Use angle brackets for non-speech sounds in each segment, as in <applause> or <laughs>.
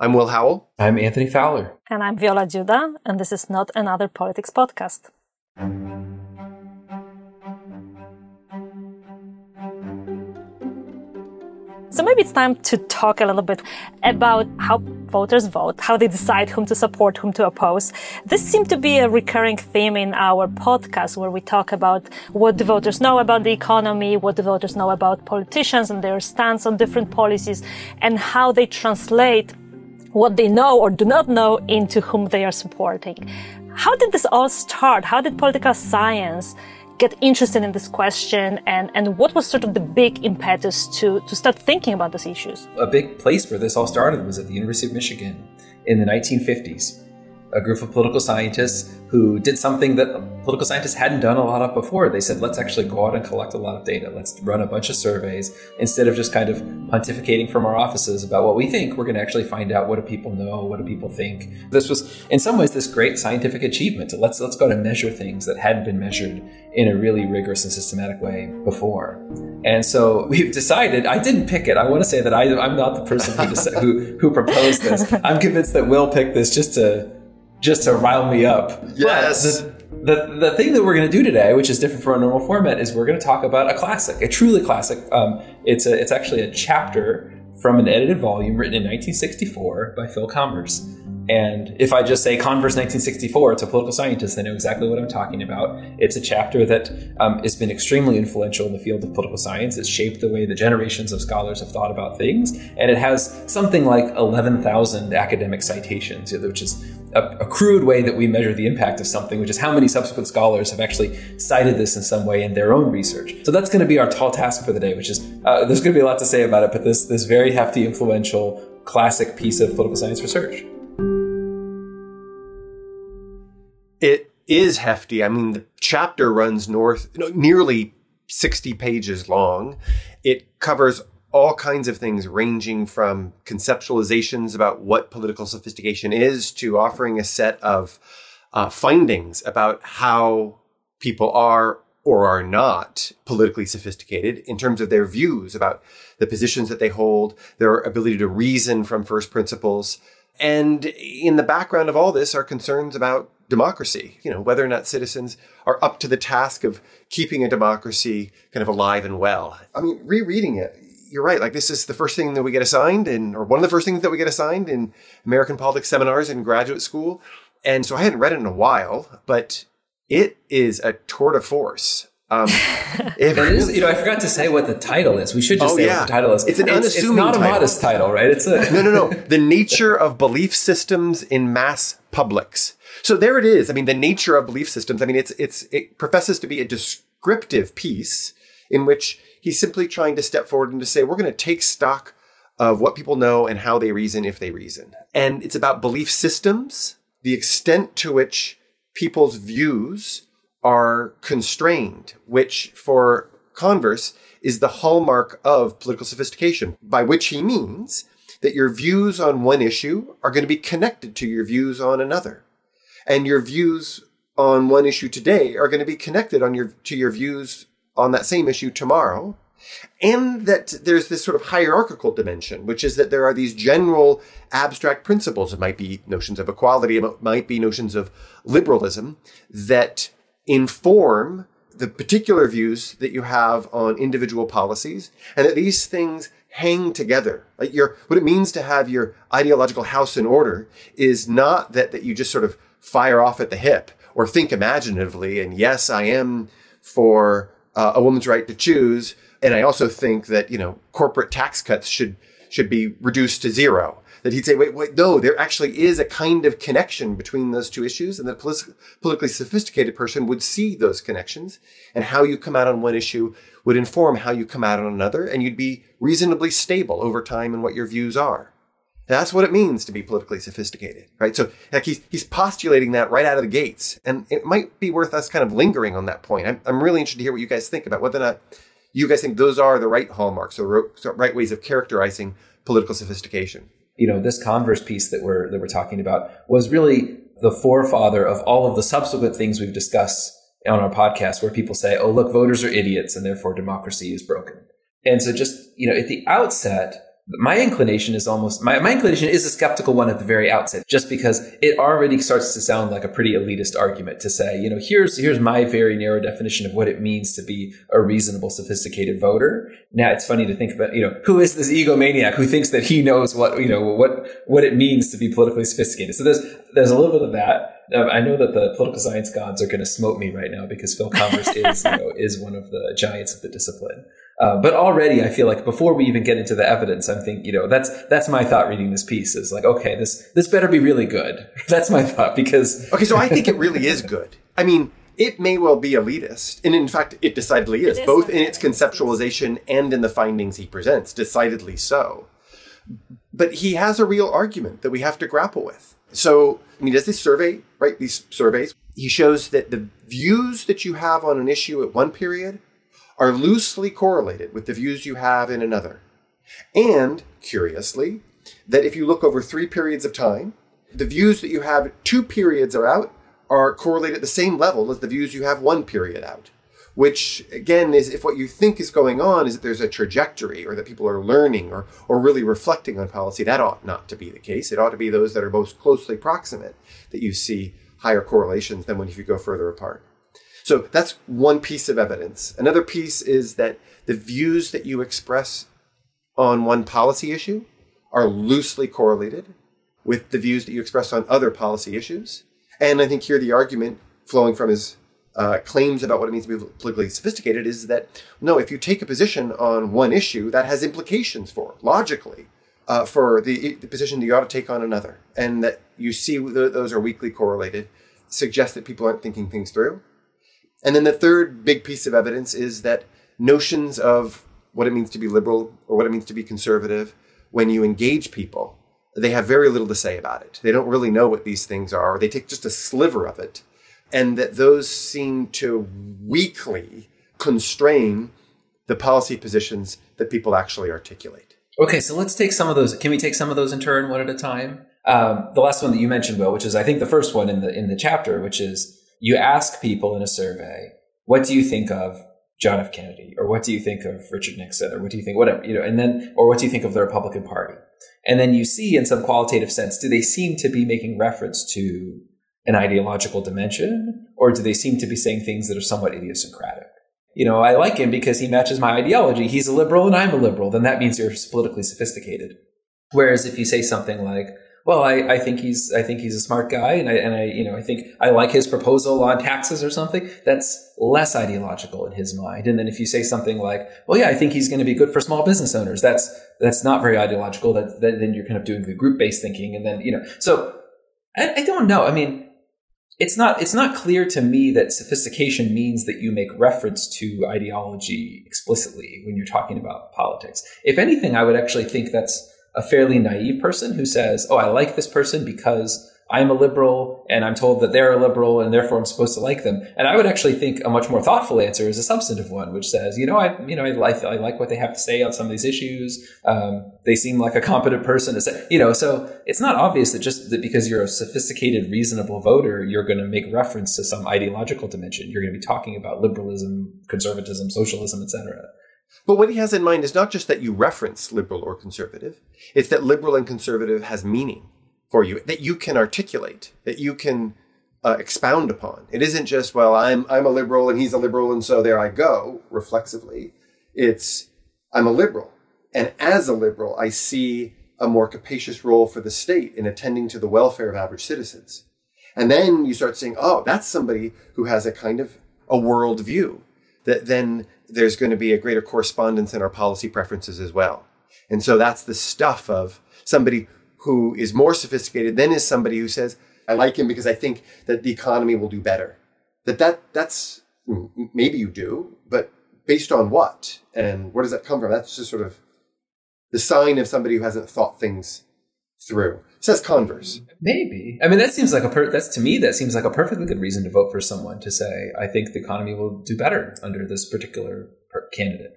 I'm Will Howell. I'm Anthony Fowler. And I'm Viola Dziuda, and this is not another politics podcast. So maybe it's time to talk a little bit about how voters vote, how they decide whom to support, whom to oppose. This seemed to be a recurring theme in our podcast where we talk about what the voters know about the economy, what the voters know about politicians and their stance on different policies, and how they translate what they know or do not know into whom they are supporting. How did this all start? How did political science get interested in this question and, and what was sort of the big impetus to, to start thinking about these issues? A big place where this all started was at the University of Michigan in the 1950s a group of political scientists who did something that political scientists hadn't done a lot of before. They said, let's actually go out and collect a lot of data. Let's run a bunch of surveys instead of just kind of pontificating from our offices about what we think. We're going to actually find out what do people know, what do people think. This was, in some ways, this great scientific achievement. Let's let's go to measure things that hadn't been measured in a really rigorous and systematic way before. And so <laughs> we've decided. I didn't pick it. I want to say that I, I'm not the person who, who who proposed this. <laughs> I'm convinced that Will picked this just to just to rile me up. Yes. The, the, the thing that we're going to do today, which is different from our normal format, is we're going to talk about a classic, a truly classic. Um, it's a, it's actually a chapter from an edited volume written in 1964 by Phil Converse. And if I just say Converse 1964 to political scientists, they know exactly what I'm talking about. It's a chapter that um, has been extremely influential in the field of political science. It's shaped the way the generations of scholars have thought about things. And it has something like 11,000 academic citations, which is a, a, crude way that we measure the impact of something, which is how many subsequent scholars have actually cited this in some way in their own research. So that's going to be our tall task for the day, which is uh, there's going to be a lot to say about it, but this this very hefty, influential, classic piece of political science research. It is hefty. I mean, the chapter runs north, nearly 60 pages long. It covers all kinds of things ranging from conceptualizations about what political sophistication is to offering a set of uh, findings about how people are or are not politically sophisticated in terms of their views about the positions that they hold, their ability to reason from first principles. And in the background of all this are concerns about democracy, you know, whether or not citizens are up to the task of keeping a democracy kind of alive and well. I mean, rereading it, you're right. Like this is the first thing that we get assigned in, or one of the first things that we get assigned in American politics seminars in graduate school. And so I hadn't read it in a while, but it is a tour de force. Um, <laughs> it is, you know, I forgot to say what the title is. We should just oh, say yeah. what the title is. It's an unassuming. It's, it's not a title. modest title, right? It's a no, no, no. <laughs> The nature of belief systems in mass publics. So there it is. I mean, the nature of belief systems. I mean, it's it's it professes to be a descriptive piece in which he's simply trying to step forward and to say, we're going to take stock of what people know and how they reason if they reason. And it's about belief systems, the extent to which people's views are constrained, which for Converse is the hallmark of political sophistication, by which he means that your views on one issue are going to be connected to your views on another. And your views on one issue today are going to be connected on your, to your views on that same issue tomorrow. And that there's this sort of hierarchical dimension, which is that there are these general abstract principles. It might be notions of equality, it might be notions of liberalism that inform the particular views that you have on individual policies, and that these things hang together. Like your, what it means to have your ideological house in order is not that, that you just sort of fire off at the hip or think imaginatively. And yes, I am for uh, a woman's right to choose. And I also think that, you know, corporate tax cuts should, should be reduced to zero. That he'd say, wait, wait, no, there actually is a kind of connection between those two issues. And that politically sophisticated person would see those connections and how you come out on one issue would inform how you come out on another. And you'd be reasonably stable over time in what your views are. That's what it means to be politically sophisticated, right? So like he's, he's postulating that right out of the gates. And it might be worth us kind of lingering on that point. I'm, I'm really interested to hear what you guys think about whether or not you guys think those are the right hallmarks or right ways of characterizing political sophistication. You know, this Converse piece that we're, that we're talking about was really the forefather of all of the subsequent things we've discussed on our podcast where people say, oh, look, voters are idiots and therefore democracy is broken. And so just, you know, at the outset, my inclination is almost my, my inclination is a skeptical one at the very outset just because it already starts to sound like a pretty elitist argument to say you know here's here's my very narrow definition of what it means to be a reasonable sophisticated voter. Now it's funny to think about you know who is this egomaniac who thinks that he knows what you know what what it means to be politically sophisticated? So there's there's a little bit of that. I know that the political science gods are going to smote me right now because Phil Converse <laughs> is you know, is one of the giants of the discipline. Uh, but already, I feel like before we even get into the evidence, I'm thinking, you know, that's that's my thought reading this piece is like, okay, this this better be really good. <laughs> that's my thought because <laughs> okay, so I think it really is good. I mean, it may well be elitist, and in fact, it decidedly is, it is both in its conceptualization and in the findings he presents, decidedly so. But he has a real argument that we have to grapple with. So, I mean, does this survey, right? These surveys, he shows that the views that you have on an issue at one period are loosely correlated with the views you have in another. And, curiously, that if you look over three periods of time, the views that you have two periods are out are correlated at the same level as the views you have one period out. Which again is if what you think is going on is that there's a trajectory or that people are learning or, or really reflecting on policy, that ought not to be the case. It ought to be those that are most closely proximate that you see higher correlations than when if you go further apart. So that's one piece of evidence. Another piece is that the views that you express on one policy issue are loosely correlated with the views that you express on other policy issues. And I think here the argument flowing from his uh, claims about what it means to be politically sophisticated is that no, if you take a position on one issue, that has implications for logically uh, for the, the, position that you ought to take on another, and that you see those are weakly correlated, suggests that people aren't thinking things through. And then the third big piece of evidence is that notions of what it means to be liberal or what it means to be conservative, when you engage people, they have very little to say about it. They don't really know what these things are, or they take just a sliver of it. And that those seem to weakly constrain the policy positions that people actually articulate. Okay, so let's take some of those. Can we take some of those in turn, one at a time? Um, the last one that you mentioned, Will, which is I think the first one in the in the chapter, which is you ask people in a survey, what do you think of John F. Kennedy, or what do you think of Richard Nixon, or what do you think, whatever, you know, and then, or what do you think of the Republican Party? And then you see in some qualitative sense, do they seem to be making reference to an ideological dimension, or do they seem to be saying things that are somewhat idiosyncratic? You know, I like him because he matches my ideology. He's a liberal and I'm a liberal. Then that means you're politically sophisticated. Whereas if you say something like, well, I, I think he's I think he's a smart guy, and I and I you know I think I like his proposal on taxes or something. That's less ideological in his mind. And then if you say something like, well, yeah, I think he's going to be good for small business owners, that's that's not very ideological. That, that then you're kind of doing the group based thinking, and then you know. So I, I don't know. I mean, it's not it's not clear to me that sophistication means that you make reference to ideology explicitly when you're talking about politics. If anything, I would actually think that's a fairly naive person who says, "Oh, I like this person because I'm a liberal and I'm told that they're a liberal and therefore I'm supposed to like them." And I would actually think a much more thoughtful answer is a substantive one, which says, "You know, I you know I like I like what they have to say on some of these issues. Um, they seem like a competent person you know." So it's not obvious that just that because you're a sophisticated, reasonable voter, you're going to make reference to some ideological dimension. You're going to be talking about liberalism, conservatism, socialism, etc. But what he has in mind is not just that you reference liberal or conservative, it's that liberal and conservative has meaning for you, that you can articulate, that you can uh, expound upon. It isn't just, well, I'm, I'm a liberal and he's a liberal and so there I go, reflexively. It's, I'm a liberal. And as a liberal, I see a more capacious role for the state in attending to the welfare of average citizens. And then you start saying, oh, that's somebody who has a kind of a world view that then there's going to be a greater correspondence in our policy preferences as well. And so that's the stuff of somebody who is more sophisticated than is somebody who says, I like him because I think that the economy will do better. That that that's maybe you do, but based on what? And where does that come from? That's just sort of the sign of somebody who hasn't thought things through. Says Converse. Maybe. I mean, that seems like a per- that's to me that seems like a perfectly good reason to vote for someone to say I think the economy will do better under this particular candidate.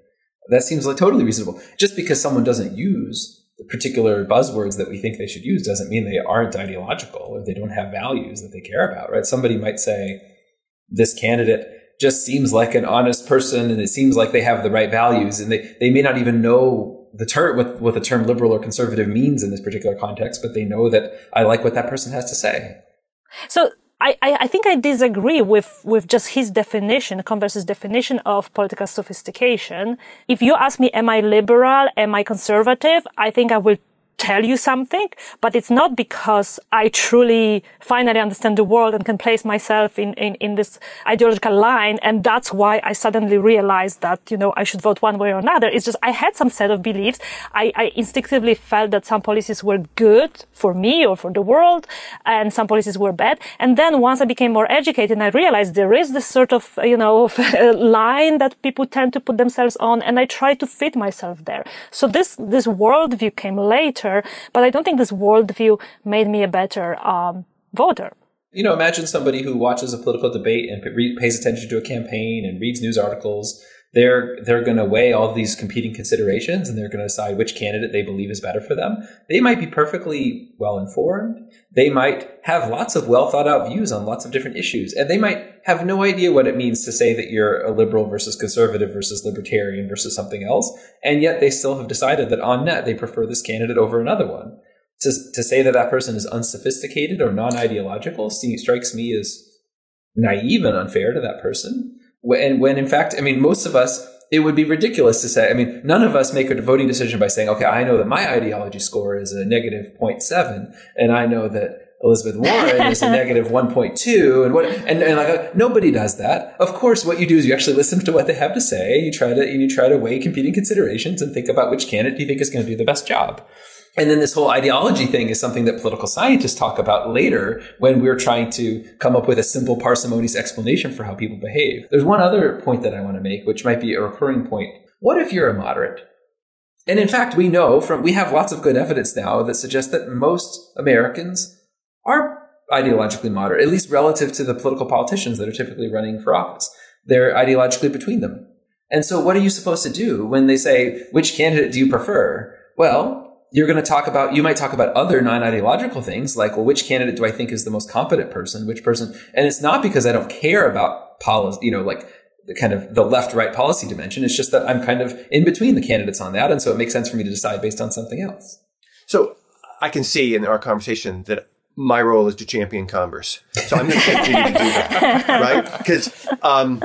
That seems like totally reasonable. Just because someone doesn't use the particular buzzwords that we think they should use doesn't mean they aren't ideological or they don't have values that they care about, right? Somebody might say this candidate just seems like an honest person and it seems like they have the right values and they, they may not even know the term what, what the term liberal or conservative means in this particular context, but they know that I like what that person has to say. So I, I, think I disagree with, with just his definition, Converse's definition of political sophistication. If you ask me, am I liberal? Am I conservative? I think I will tell you something, but it's not because I truly finally understand the world and can place myself in, in, in this ideological line. And that's why I suddenly realized that, you know, I should vote one way or another. It's just I had some set of beliefs. I, I instinctively felt that some policies were good for me or for the world and some policies were bad. And then once I became more educated I realized there is this sort of, you know, <laughs> line that people tend to put themselves on and I try to fit myself there. So this, this worldview came later but I don't think this worldview made me a better um, voter. You know, imagine somebody who watches a political debate and pays attention to a campaign and reads news articles. They're they're going to weigh all these competing considerations and they're going to decide which candidate they believe is better for them. They might be perfectly well informed. They might have lots of well thought out views on lots of different issues, and they might have no idea what it means to say that you're a liberal versus conservative versus libertarian versus something else, and yet they still have decided that on net they prefer this candidate over another one. To, to say that that person is unsophisticated or non ideological strikes me as naive and unfair to that person. And when in fact, I mean, most of us, it would be ridiculous to say, I mean, none of us make a voting decision by saying, okay, I know that my ideology score is a negative 0.7, and I know that Elizabeth Warren is a <laughs> negative 1.2 and what and, and like uh, nobody does that. Of course, what you do is you actually listen to what they have to say. You try to you try to weigh competing considerations and think about which candidate you think is going to do the best job. And then this whole ideology thing is something that political scientists talk about later when we're trying to come up with a simple parsimonious explanation for how people behave. There's one other point that I want to make, which might be a recurring point. What if you're a moderate? And in fact, we know from, we have lots of good evidence now that suggests that most Americans are ideologically moderate, at least relative to the political politicians that are typically running for office. They're ideologically between them. And so what are you supposed to do when they say, which candidate do you prefer? Well, you're going to talk about, you might talk about other non-ideological things like, well, which candidate do I think is the most competent person? Which person? And it's not because I don't care about policy, you know, like the kind of the left-right policy dimension. It's just that I'm kind of in between the candidates on that. And so it makes sense for me to decide based on something else. So I can see in our conversation that my role is to champion Converse. So I'm going to continue to do that, <laughs> right? Because um,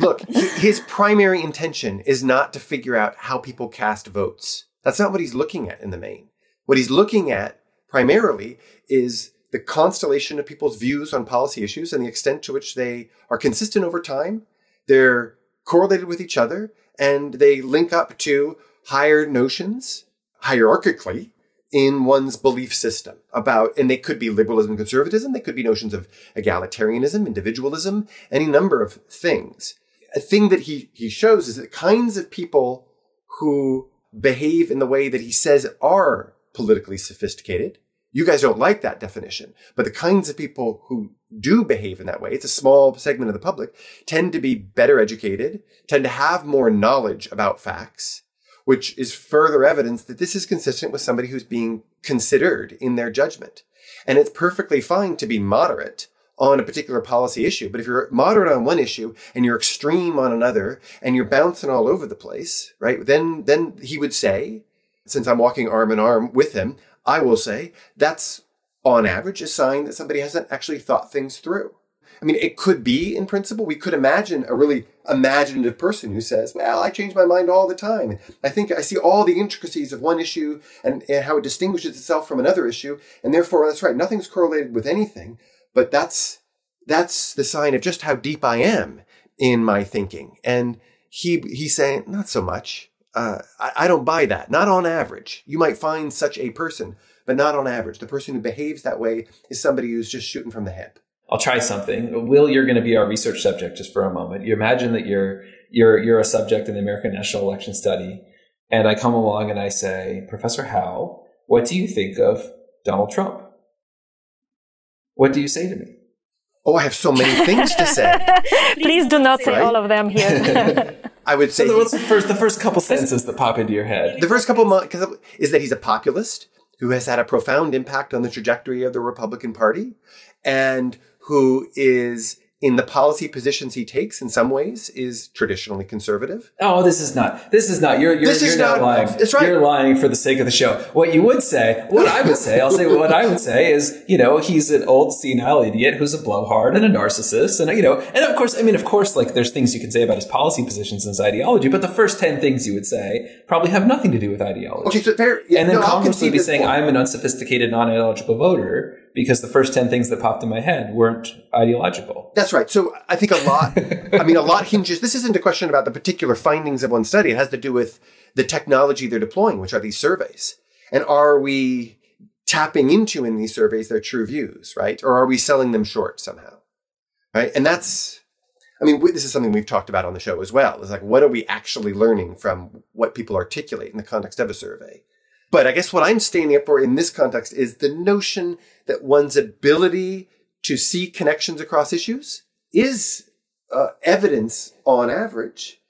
look, his primary intention is not to figure out how people cast votes. That's not what he's looking at in the main. What he's looking at primarily is the constellation of people's views on policy issues and the extent to which they are consistent over time. They're correlated with each other and they link up to higher notions hierarchically in one's belief system about, and they could be liberalism, conservatism, they could be notions of egalitarianism, individualism, any number of things. A thing that he, he shows is that kinds of people who behave in the way that he says are politically sophisticated. You guys don't like that definition, but the kinds of people who do behave in that way, it's a small segment of the public, tend to be better educated, tend to have more knowledge about facts, which is further evidence that this is consistent with somebody who's being considered in their judgment. And it's perfectly fine to be moderate on a particular policy issue. But if you're moderate on one issue and you're extreme on another and you're bouncing all over the place, right? Then, then he would say, since I'm walking arm in arm with him, I will say that's on average a sign that somebody hasn't actually thought things through. I mean, it could be in principle, we could imagine a really imaginative person who says, well, I change my mind all the time. I think I see all the intricacies of one issue and, and how it distinguishes itself from another issue. And therefore, that's right. Nothing's correlated with anything, but that's, that's the sign of just how deep I am in my thinking. And he, he's saying, not so much. Uh, I, I don't buy that. Not on average. You might find such a person, but not on average. The person who behaves that way is somebody who's just shooting from the hip. I'll try something. Will, you're going to be our research subject just for a moment. You imagine that you're you're you're a subject in the American National Election Study, and I come along and I say, Professor Howell, what do you think of Donald Trump? What do you say to me? Oh, I have so many things to say. <laughs> Please do not say right? all of them here. <laughs> I would say. So what's the first the first couple sentences that pop into your head? The first couple months is that he's a populist who has had a profound impact on the trajectory of the Republican Party, and who is in the policy positions he takes in some ways is traditionally conservative. Oh, this is not. This is not. You're you're, This you're is not, not- lying. that's right. You're lying for the sake of the show. What you would say, what I would say, I'll say what I would say is, you know, he's an old senile idiot who's a blowhard and a narcissist, and you know, and of course, I mean, of course, like there's things you can say about his policy positions and his ideology, but the first ten things you would say probably have nothing to do with ideology. Okay, so fair. Yeah, and then no, Converse would be saying, point. I'm an unsophisticated, non-ideological voter because the first 10 things that popped in my head weren't ideological. That's right. So I think a lot, I mean, a lot hinges, this isn't a question about the particular findings of one study. It has to do with the technology they're deploying, which are these surveys. And are we tapping into in these surveys their true views, right? Or are we selling them short somehow? Right. And that's, I mean, this is something we've talked about on the show as well. Is like, what are we actually learning from what people articulate in the context of a survey? But I guess what I'm standing up for in this context is the notion that one's ability to see connections across issues is uh, evidence on average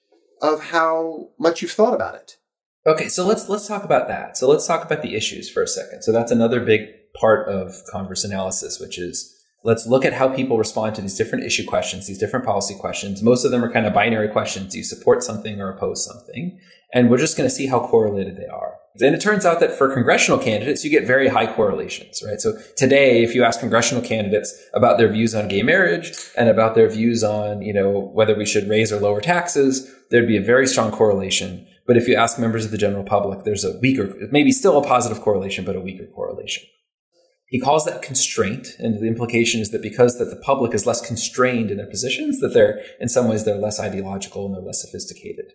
of how much you've thought about it. Okay, so let's let's talk about that. So let's talk about the issues for a second. So that's another big part of Converse analysis, which is let's look at how people respond to these different issue questions, these different policy questions. Most of them are kind of binary questions. Do you support something or oppose something? And we're just going to see how correlated they are. And it turns out that for congressional candidates, you get very high correlations, right? So today, if you ask congressional candidates about their views on gay marriage and about their views on, you know, whether we should raise or lower taxes, there'd be a very strong correlation. But if you ask members of the general public, there's a weaker, maybe still a positive correlation, but a weaker correlation. He calls that constraint, and the implication is that because that the public is less constrained in their positions, that they're in some ways they're less ideological and they're less sophisticated.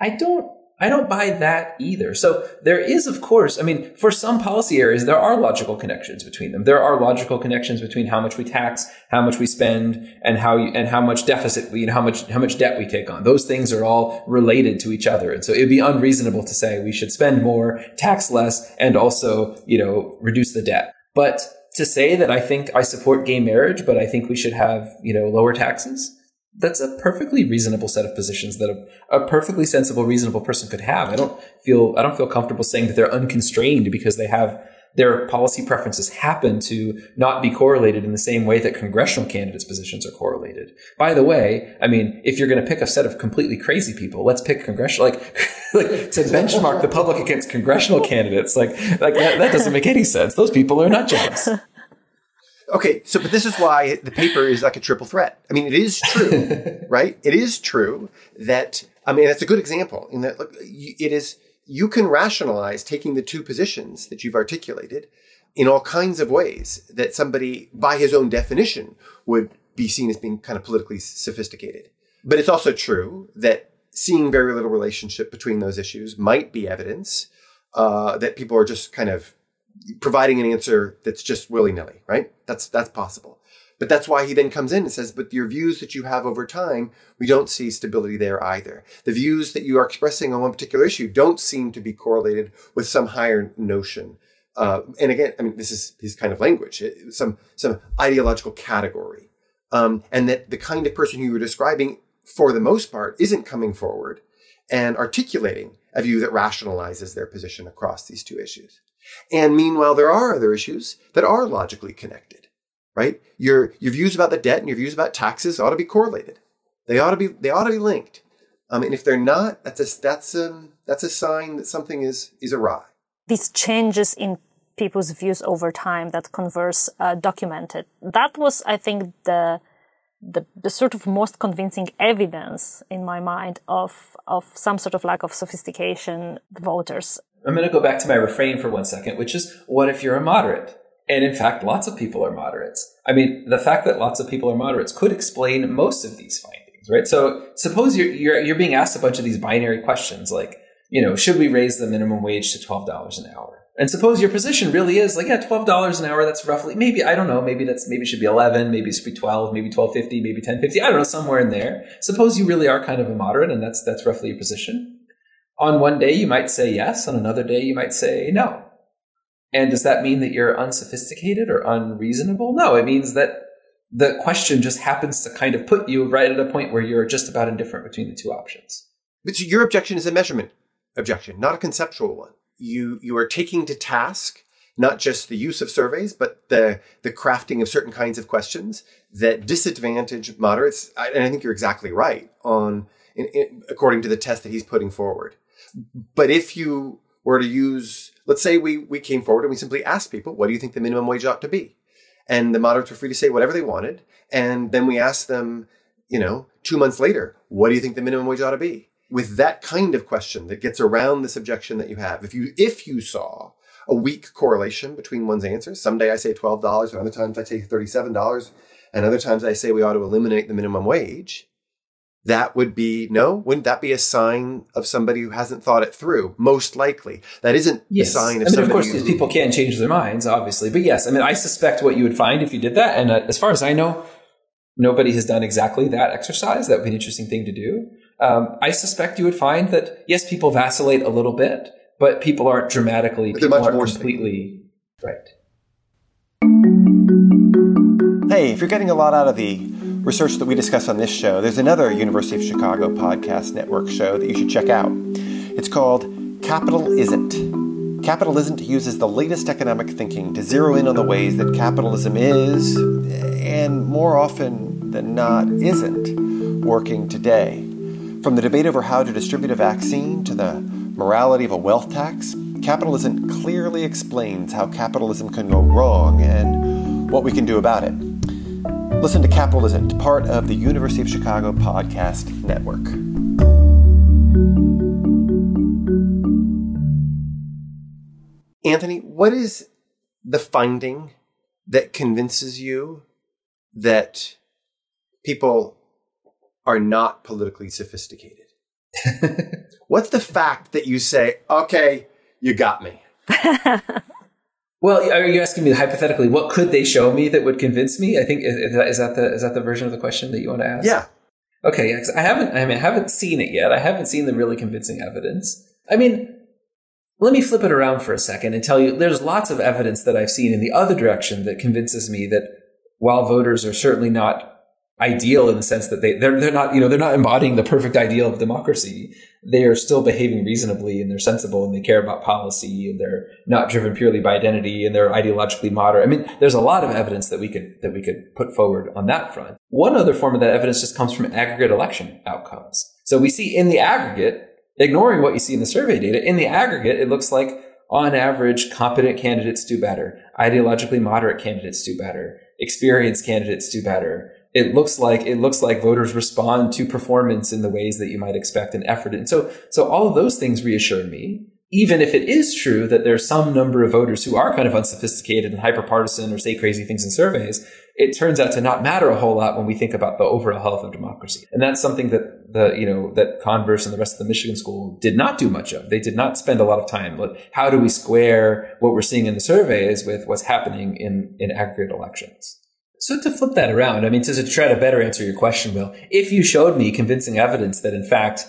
I don't I don't buy that either. So there is, of course, I mean, for some policy areas, there are logical connections between them. There are logical connections between how much we tax, how much we spend, and how you, and how much deficit we, know, how much how much debt we take on. Those things are all related to each other, and so it'd be unreasonable to say we should spend more, tax less, and also, you know, reduce the debt. But to say that I think I support gay marriage, but I think we should have, you know, lower taxes, that's a perfectly reasonable set of positions that a, a, perfectly sensible, reasonable person could have. I don't feel I don't feel comfortable saying that they're unconstrained because they have their policy preferences happen to not be correlated in the same way that congressional candidates' positions are correlated. By the way, I mean if you're going to pick a set of completely crazy people, let's pick congressional like <laughs> like to benchmark the public against congressional candidates. Like like that, that doesn't make any sense. Those people are nut jobs. <laughs> Okay, so but this is why the paper is like a triple threat. I mean, it is true, <laughs> right? It is true that I mean that's a good example in that look, it is you can rationalize taking the two positions that you've articulated in all kinds of ways that somebody by his own definition would be seen as being kind of politically sophisticated. But it's also true that seeing very little relationship between those issues might be evidence uh, that people are just kind of providing an answer that's just willy nilly, right? That's that's possible. But that's why he then comes in and says, but your views that you have over time, we don't see stability there either. The views that you are expressing on one particular issue don't seem to be correlated with some higher notion. Uh, and again, I mean, this is his kind of language, some some ideological category, um, and that the kind of person you were describing, for the most part, isn't coming forward and articulating a view that rationalizes their position across these two issues. And meanwhile, there are other issues that are logically connected, right? Your, your views about the debt and your views about taxes ought to be correlated. They ought to be, they ought to be linked. Um, and if they're not, that's a, that's a, that's a sign that something is, is awry. These changes in people's views over time that Converse uh, documented, that was, I think, the, the, the sort of most convincing evidence in my mind of, of some sort of lack of sophistication voters I'm going to go back to my refrain for one second, which is what if you're a moderate? And in fact, lots of people are moderates. I mean, the fact that lots of people are moderates could explain most of these findings, right? So suppose you're, you're, you're being asked a bunch of these binary questions like, you know, should we raise the minimum wage to $12 an hour? And suppose your position really is like, yeah, $12 an hour, that's roughly, maybe, I don't know, maybe that's, maybe it should be 11, maybe it should be 12, maybe 1250, maybe 1050, I don't know, somewhere in there. Suppose you really are kind of a moderate and that's, that's roughly your position. On one day, you might say yes. On another day, you might say no. And does that mean that you're unsophisticated or unreasonable? No, it means that the question just happens to kind of put you right at a point where you're just about indifferent between the two options. But so your objection is a measurement objection, not a conceptual one. You, you are taking to task not just the use of surveys, but the, the crafting of certain kinds of questions that disadvantage moderates. And I think you're exactly right on, in, in, according to the test that he's putting forward. But if you were to use, let's say we, we came forward and we simply asked people, what do you think the minimum wage ought to be? And the moderates were free to say whatever they wanted. And then we asked them, you know, two months later, what do you think the minimum wage ought to be? With that kind of question that gets around this objection that you have, if you if you saw a weak correlation between one's answers, someday I say twelve dollars, and other times I say thirty-seven dollars, and other times I say we ought to eliminate the minimum wage, that would be no wouldn't that be a sign of somebody who hasn't thought it through? Most likely. That isn't yes. a sign of i mean of course who, people can change their minds obviously but yes i mean i suspect what you would find if you did that and uh, as far as i know nobody has done exactly that exercise that would be an interesting thing to do. Um, i suspect you would find that yes people vacillate a little bit but people aren't dramatically but people much aren't more completely right. Hey if you're getting a lot out of the research that we discuss on this show, there's another University of Chicago podcast network show that you should check out. It's called Capitalisn't. Capital Isn't uses the latest economic thinking to zero in on the ways that capitalism is, and more often than not, isn't working today. From the debate over how to distribute a vaccine to the morality of a wealth tax, Capitalisn't clearly explains how capitalism can go wrong and what we can do about it. Listen to Capitalisn't, part of the University of Chicago Podcast Network. Anthony, what is the finding that convinces you that people are not politically sophisticated? <laughs> What's the fact that you say, okay, you got me? <laughs> Well, are you asking me hypothetically what could they show me that would convince me? I think is that, is that the is that the version of the question that you want to ask? Yeah. Okay. Yeah. I haven't. I mean, I haven't seen it yet. I haven't seen the really convincing evidence. I mean, let me flip it around for a second and tell you there's lots of evidence that I've seen in the other direction that convinces me that while voters are certainly not ideal in the sense that they they're they're not you know they're not embodying the perfect ideal of democracy. They are still behaving reasonably and they're sensible and they care about policy and they're not driven purely by identity and they're ideologically moderate. I mean, there's a lot of evidence that we could that we could put forward on that front. One other form of that evidence just comes from aggregate election outcomes. So we see in the aggregate, ignoring what you see in the survey data, in the aggregate, it looks like on average, competent candidates do better. Ideologically moderate candidates do better. Experienced candidates do better it looks like it looks like voters respond to performance in the ways that you might expect and effort. And so, so all of those things reassure me. Even if it is true that there's some number of voters who are kind of unsophisticated and hyperpartisan or say crazy things in surveys, it turns out to not matter a whole lot when we think about the overall health of democracy. And that's something that the, you know, that Converse and the rest of the Michigan school did not do much of. They did not spend a lot of time. Like, how do we square what we're seeing in the surveys with what's happening in, in aggregate elections? So to flip that around, I mean, to, to try to better answer your question, Will, if you showed me convincing evidence that in fact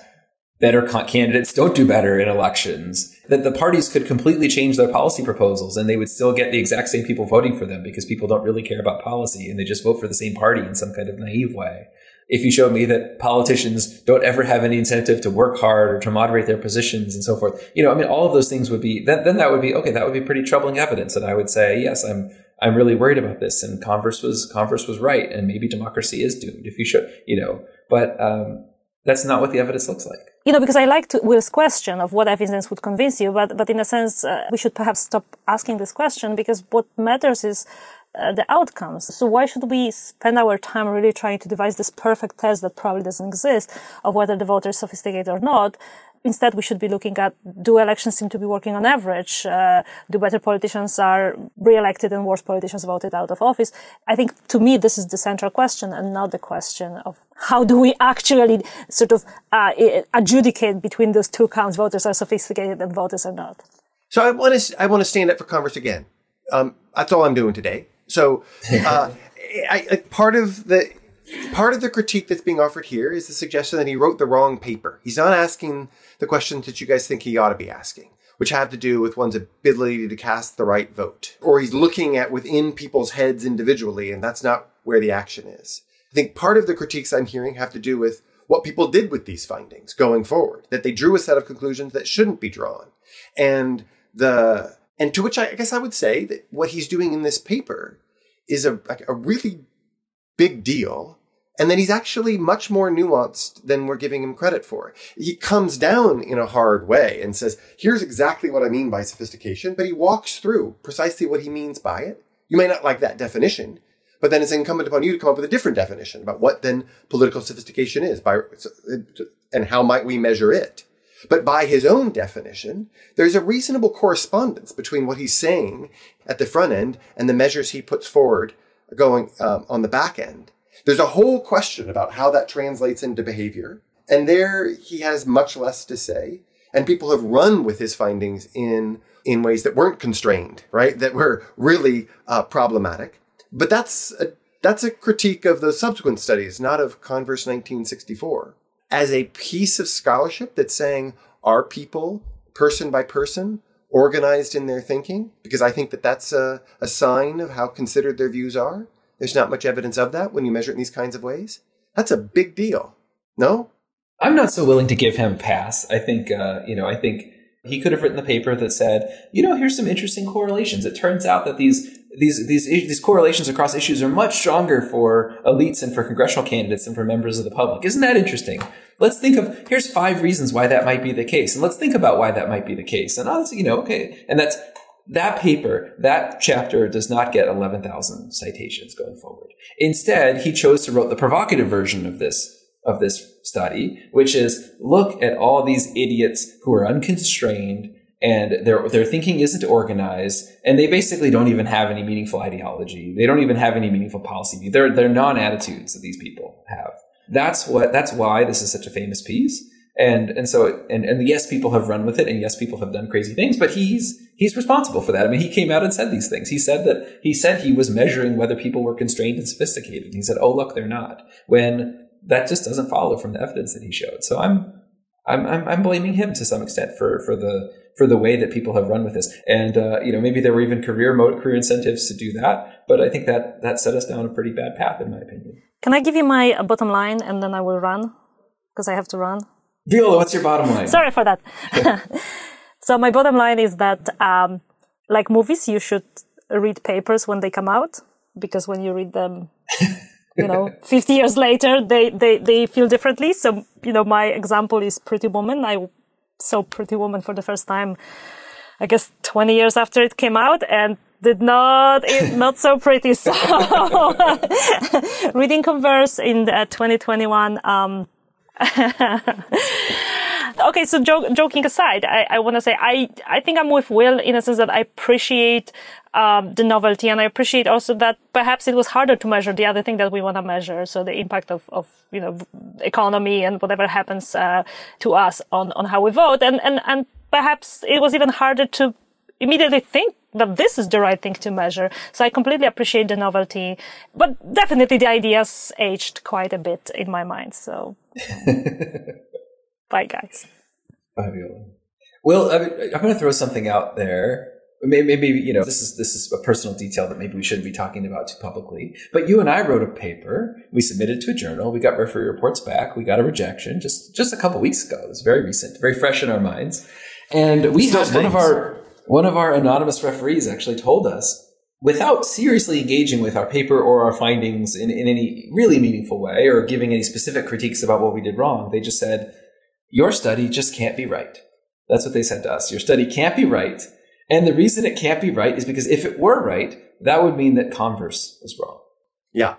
better candidates don't do better in elections, that the parties could completely change their policy proposals and they would still get the exact same people voting for them because people don't really care about policy and they just vote for the same party in some kind of naive way. If you showed me that politicians don't ever have any incentive to work hard or to moderate their positions and so forth, you know, I mean, all of those things would be, then, then that would be, okay, that would be pretty troubling evidence. And I would say, yes, I'm, I'm really worried about this. And Converse was Converse was right, and maybe democracy is doomed if you should, you know. But um, that's not what the evidence looks like. You know, because I liked Will's question of what evidence would convince you, but but in a sense, uh, we should perhaps stop asking this question because what matters is uh, the outcomes. So why should we spend our time really trying to devise this perfect test that probably doesn't exist of whether the voter is sophisticated or not? Instead, we should be looking at do elections seem to be working on average? Uh, do better politicians are re-elected and worse politicians voted out of office? I think to me, this is the central question and not the question of how do we actually sort of uh, adjudicate between those two counts, voters are sophisticated and voters are not. So I want to, I want to stand up for Converse again. Um, that's all I'm doing today. So, <laughs> uh, I, I, part of the, part of the critique that's being offered here is the suggestion that he wrote the wrong paper. He's not asking the questions that you guys think he ought to be asking, which have to do with one's ability to cast the right vote. Or he's looking at within people's heads individually, and that's not where the action is. I think part of the critiques I'm hearing have to do with what people did with these findings going forward, that they drew a set of conclusions that shouldn't be drawn. And the And to which I, I guess I would say that what he's doing in this paper is a, a really big deal. And that he's actually much more nuanced than we're giving him credit for. He comes down in a hard way and says, here's exactly what I mean by sophistication, but he walks through precisely what he means by it. You may not like that definition, but then it's incumbent upon you to come up with a different definition about what then political sophistication is by, and how might we measure it. But by his own definition, there's a reasonable correspondence between what he's saying at the front end and the measures he puts forward going um, on the back end. There's a whole question about how that translates into behavior. And there he has much less to say. And people have run with his findings in, in ways that weren't constrained, right? That were really uh, problematic. But that's a, that's a critique of those subsequent studies, not of Converse 1964. As a piece of scholarship that's saying, are people, person by person, organized in their thinking? Because I think that that's a, a sign of how considered their views are. There's not much evidence of that when you measure it in these kinds of ways. That's a big deal. No? I'm not so willing to give him a pass. I think, uh, you know, I think he could have written the paper that said, you know, here's some interesting correlations. It turns out that these these these these correlations across issues are much stronger for elites and for congressional candidates than for members of the public. Isn't that interesting? Let's think of here's five reasons why that might be the case, and let's think about why that might be the case. And honestly, you know, okay, and that's that paper, that chapter does not get 11,000 citations going forward. Instead, he chose to write the provocative version of this of this study, which is look at all these idiots who are unconstrained and their their thinking isn't organized, and they basically don't even have any meaningful ideology. They don't even have any meaningful policy. They're they're non-attitudes that these people have. That's what that's why this is such a famous piece. And and so and, and yes, people have run with it, and yes, people have done crazy things, but he's he's responsible for that. I mean, he came out and said these things. He said that he said he was measuring whether people were constrained and sophisticated. he said, "Oh, look, they're not." When that just doesn't follow from the evidence that he showed. So I'm I'm I'm, I'm blaming him to some extent for for the for the way that people have run with this. And uh, you know, maybe there were even career mode, career incentives to do that, but I think that that set us down a pretty bad path, in my opinion. Can I give you my uh, bottom line, and then I will run because I have to run. Viola, what's your bottom line? Sorry for that. <laughs> so my bottom line is that, um, like movies, you should read papers when they come out because when you read them. <laughs> you know 50 years later they, they they feel differently so you know my example is pretty woman i saw Pretty Woman for the first time, I guess 20 years after it came out and did not, it, <laughs> not so pretty. So reading Converse in uh, 2021, um, <laughs> okay, so jo- joking aside, I, I want to say I I think I'm with Will in a sense that I appreciate um, the novelty, and I appreciate also that perhaps it was harder to measure the other thing that we want to measure, so the impact of of you know economy and whatever happens uh, to us on on how we vote, and and and perhaps it was even harder to immediately think that this is the right thing to measure. So I completely appreciate the novelty, but definitely the ideas aged quite a bit in my mind. So <laughs> bye, guys. Bye, Viola. Well, I'm, I'm going to throw something out there. Maybe, maybe, you know, this is this is a personal detail that maybe we shouldn't be talking about too publicly. But you and I wrote a paper. We submitted to a journal. We got referee reports back. We got a rejection just just a couple weeks ago. It was very recent, very fresh in our minds. And we had one of our one of our anonymous referees actually told us, without seriously engaging with our paper or our findings in, in any really meaningful way or giving any specific critiques about what we did wrong, they just said, Your study just can't be right. That's what they said to us. Your study can't be right. And the reason it can't be right is because if it were right, that would mean that Converse was wrong. Yeah.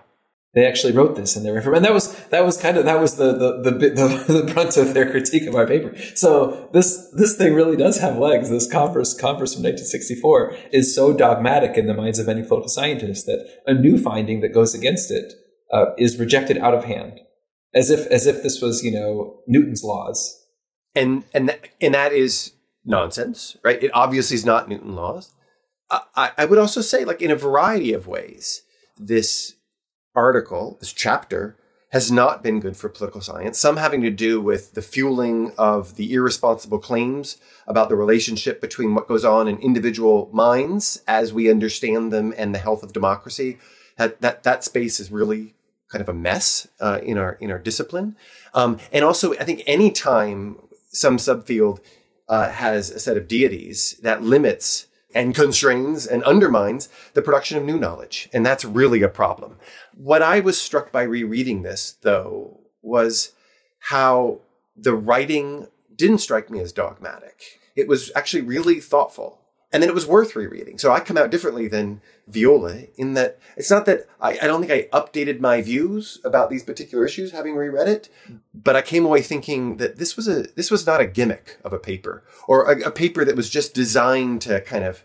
They actually wrote this in their information. And that was, that was kind of, that was the, the, the, <laughs> the, the brunt of their critique of our paper. So this, this thing really does have legs. This Converse, Converse from 1964 is so dogmatic in the minds of many political scientists that a new finding that goes against it uh, is rejected out of hand. As if, as if this was, you know, Newton's laws. And, and, th- and that is nonsense, right? It obviously is not Newton laws. I, I would also say, like, in a variety of ways, this article, this chapter, has not been good for political science. Some having to do with the fueling of the irresponsible claims about the relationship between what goes on in individual minds as we understand them and the health of democracy. That that, that space is really kind of a mess uh, in our in our discipline. Um, and also, I think any time some subfield uh, has a set of deities that limits and constrains and undermines the production of new knowledge. And that's really a problem. What I was struck by rereading this, though, was how the writing didn't strike me as dogmatic. It was actually really thoughtful. And then it was worth rereading. So I come out differently than Viola in that it's not that I, I don't think I updated my views about these particular issues having reread it, but I came away thinking that this was a this was not a gimmick of a paper or a, a paper that was just designed to kind of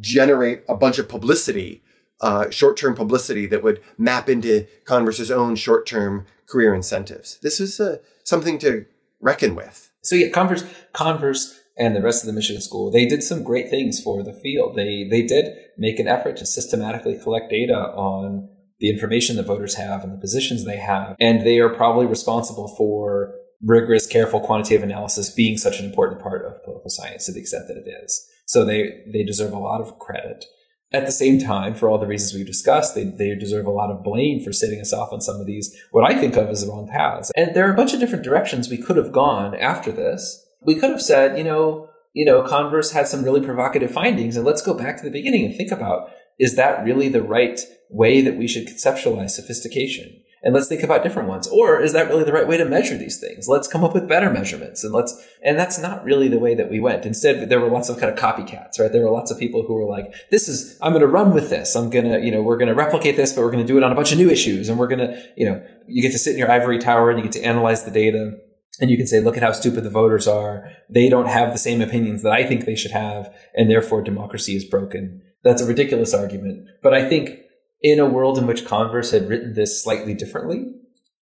generate a bunch of publicity, uh, short-term publicity that would map into Converse's own short-term career incentives. This is uh, something to reckon with. So yeah, Converse, Converse and the rest of the Michigan school, they did some great things for the field. They they did make an effort to systematically collect data on the information that voters have and the positions they have, and they are probably responsible for rigorous, careful quantitative analysis being such an important part of political science to the extent that it is. So they they deserve a lot of credit. At the same time, for all the reasons we've discussed, they, they deserve a lot of blame for setting us off on some of these, what I think of as the wrong paths. And there are a bunch of different directions we could have gone after this we could have said, you know, you know, Converse had some really provocative findings, and let's go back to the beginning and think about is that really the right way that we should conceptualize sophistication? And let's think about different ones. Or is that really the right way to measure these things? Let's come up with better measurements and let's, and that's not really the way that we went. Instead, there were lots of kind of copycats, right? There were lots of people who were like, this is, I'm going to run with this. I'm going to, you know, we're going to replicate this, but we're going to do it on a bunch of new issues. And we're going to, you know, you get to sit in your ivory tower and you get to analyze the data and you can say, look at how stupid the voters are. They don't have the same opinions that I think they should have, and therefore democracy is broken. That's a ridiculous argument. But I think in a world in which Converse had written this slightly differently,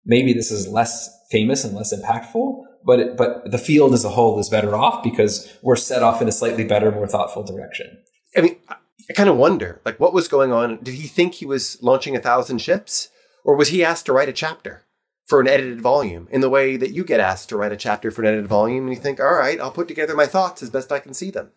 maybe this is less famous and less impactful, but it, but the field as a whole is better off because we're set off in a slightly better, more thoughtful direction. I mean, I kind of wonder, like, what was going on? Did he think he was launching a thousand ships, or was he asked to write a chapter? For an edited volume in the way that you get asked to write a chapter for an edited volume and you think, all right, I'll put together my thoughts as best I can see them.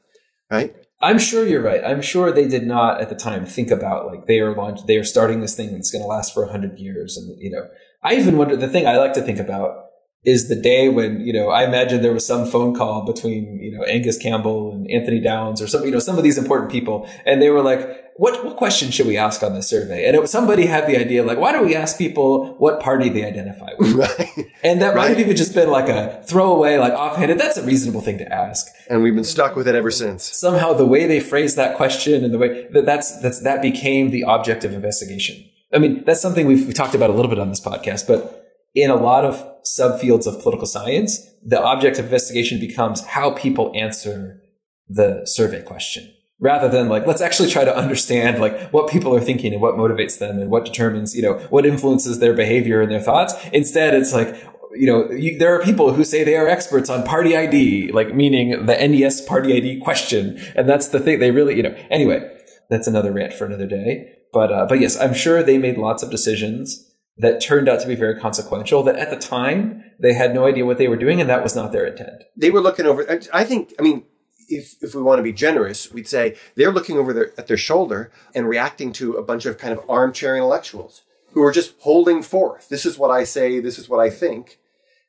Right? I'm sure you're right. I'm sure they did not at the time think about like they are launch they are starting this thing that's going to last for hundred years. And, you know, I even wonder the thing I like to think about is the day when, you know, I imagine there was some phone call between, you know, Angus Campbell Anthony Downs or some, you know, some of these important people. And they were like, what, what question should we ask on this survey? And it, somebody had the idea, like, why don't we ask people what party they identify with? <laughs> Right. And that right. might have even just been like a throwaway, like offhanded. That's a reasonable thing to ask. And we've been stuck with it ever since. Somehow the way they phrased that question and the way that that's, that's, that became the object of investigation. I mean, that's something we've, we talked about a little bit on this podcast, but in a lot of subfields of political science, the object of investigation becomes how people answer the survey question rather than like let's actually try to understand like what people are thinking and what motivates them and what determines you know what influences their behavior and their thoughts. Instead it's like you know you, there are people who say they are experts on party id like meaning the nes party id question. And that's the thing they really you know anyway that's another rant for another day. But uh, but yes i'm sure they made lots of decisions that turned out to be very consequential that at the time they had no idea what they were doing and that was not their intent. They were looking over, I think, I mean, if, if we want to be generous, we'd say they're looking over their, at their shoulder and reacting to a bunch of kind of armchair intellectuals who are just holding forth. This is what I say. This is what I think.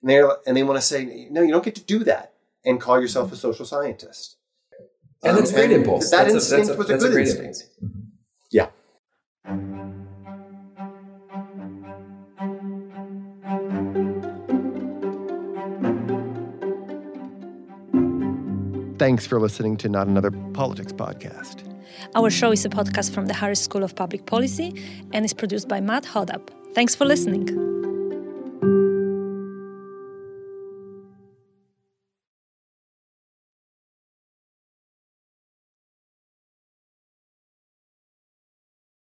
And, they and they want to say, no, you don't get to do that and call yourself a social scientist. And um, that's great impulse. That that's instinct a, a, was a good a instinct. Impulse. Yeah. Thanks for listening to Not Another Politics podcast. Our show is a podcast from the Harris School of Public Policy and is produced by Matt Hodapp. Thanks for listening.